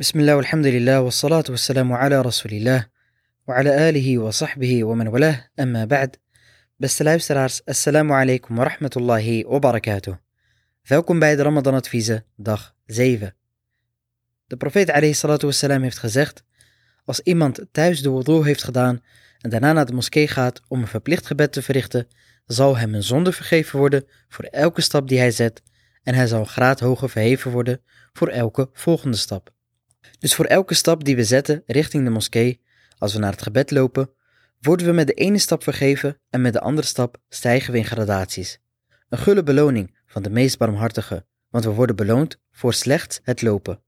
بسم الله والحمد لله والصلاة والسلام على رسول الله وعلى آله وصحبه ومن والاه أما بعد Beste luisteraars, assalamu alaikum wa rahmatullahi wa barakatuh. Welkom bij de Ramadan-adviezen, dag 7. De profeet alayhi salatu wassalam heeft gezegd, als iemand thuis de wudu heeft gedaan en daarna naar de moskee gaat om een verplicht gebed te verrichten, zal hem een zonde vergeven worden voor elke stap die hij zet en hij zal een graad hoger verheven worden voor elke volgende stap. Dus voor elke stap die we zetten richting de moskee, als we naar het gebed lopen, worden we met de ene stap vergeven en met de andere stap stijgen we in gradaties. Een gulle beloning van de meest barmhartige, want we worden beloond voor slechts het lopen.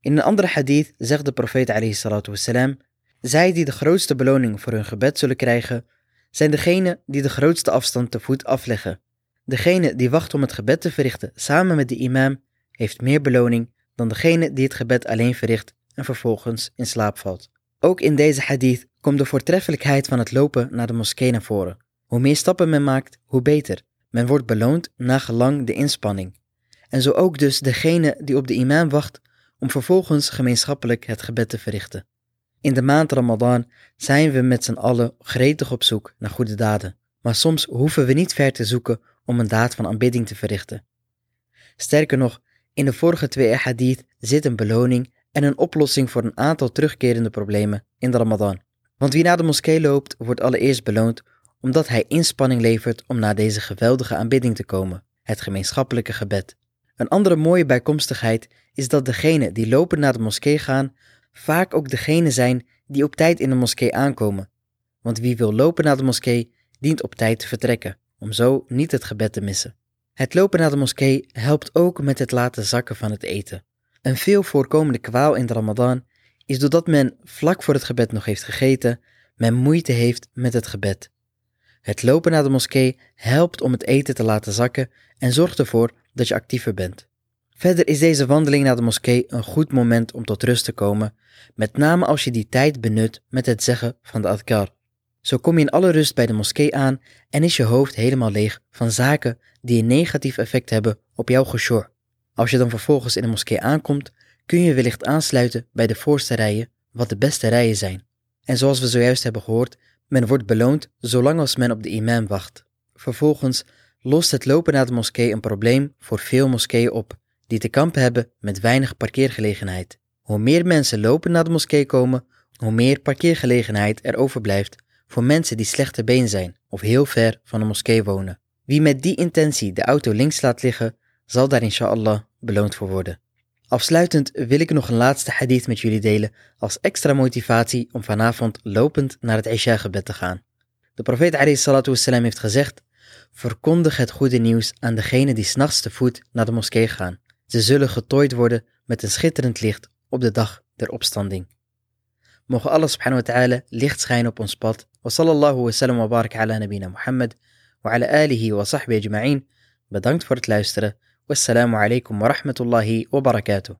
In een andere hadith zegt de profeet wassalam, zij die de grootste beloning voor hun gebed zullen krijgen, zijn degenen die de grootste afstand te voet afleggen. Degene die wacht om het gebed te verrichten samen met de imam, heeft meer beloning dan degene die het gebed alleen verricht en vervolgens in slaap valt. Ook in deze hadith komt de voortreffelijkheid van het lopen naar de moskee naar voren. Hoe meer stappen men maakt, hoe beter. Men wordt beloond na gelang de inspanning. En zo ook dus degene die op de imam wacht om vervolgens gemeenschappelijk het gebed te verrichten. In de maand Ramadan zijn we met z'n allen gretig op zoek naar goede daden, maar soms hoeven we niet ver te zoeken om een daad van aanbidding te verrichten. Sterker nog, in de vorige twee hadith zit een beloning en een oplossing voor een aantal terugkerende problemen in de Ramadan. Want wie naar de moskee loopt, wordt allereerst beloond omdat hij inspanning levert om naar deze geweldige aanbidding te komen, het gemeenschappelijke gebed. Een andere mooie bijkomstigheid is dat degenen die lopen naar de moskee gaan, vaak ook degenen zijn die op tijd in de moskee aankomen. Want wie wil lopen naar de moskee, dient op tijd te vertrekken, om zo niet het gebed te missen. Het lopen naar de moskee helpt ook met het laten zakken van het eten. Een veel voorkomende kwaal in de Ramadan is doordat men vlak voor het gebed nog heeft gegeten, men moeite heeft met het gebed. Het lopen naar de moskee helpt om het eten te laten zakken en zorgt ervoor dat je actiever bent. Verder is deze wandeling naar de moskee een goed moment om tot rust te komen, met name als je die tijd benut met het zeggen van de adkar. Zo kom je in alle rust bij de moskee aan en is je hoofd helemaal leeg van zaken die een negatief effect hebben op jouw geshor. Als je dan vervolgens in de moskee aankomt, kun je wellicht aansluiten bij de voorste rijen, wat de beste rijen zijn. En zoals we zojuist hebben gehoord, men wordt beloond zolang als men op de imam wacht. Vervolgens lost het lopen naar de moskee een probleem voor veel moskeeën op, die te kampen hebben met weinig parkeergelegenheid. Hoe meer mensen lopen naar de moskee komen, hoe meer parkeergelegenheid er overblijft voor mensen die slechte been zijn of heel ver van de moskee wonen. Wie met die intentie de auto links laat liggen, zal daar inshallah beloond voor worden. Afsluitend wil ik nog een laatste hadith met jullie delen als extra motivatie om vanavond lopend naar het Isha-gebed te gaan. De profeet wassalam, heeft gezegd, verkondig het goede nieuws aan degenen die s'nachts te voet naar de moskee gaan. Ze zullen getooid worden met een schitterend licht op de dag der opstanding. Mogen Allah subhanahu wa ta'ala licht schijnen op ons pad. وصلى الله وسلم وبارك على نبينا محمد وعلى آله وصحبه أجمعين. بدانكت فورت لايسترا والسلام عليكم ورحمة الله وبركاته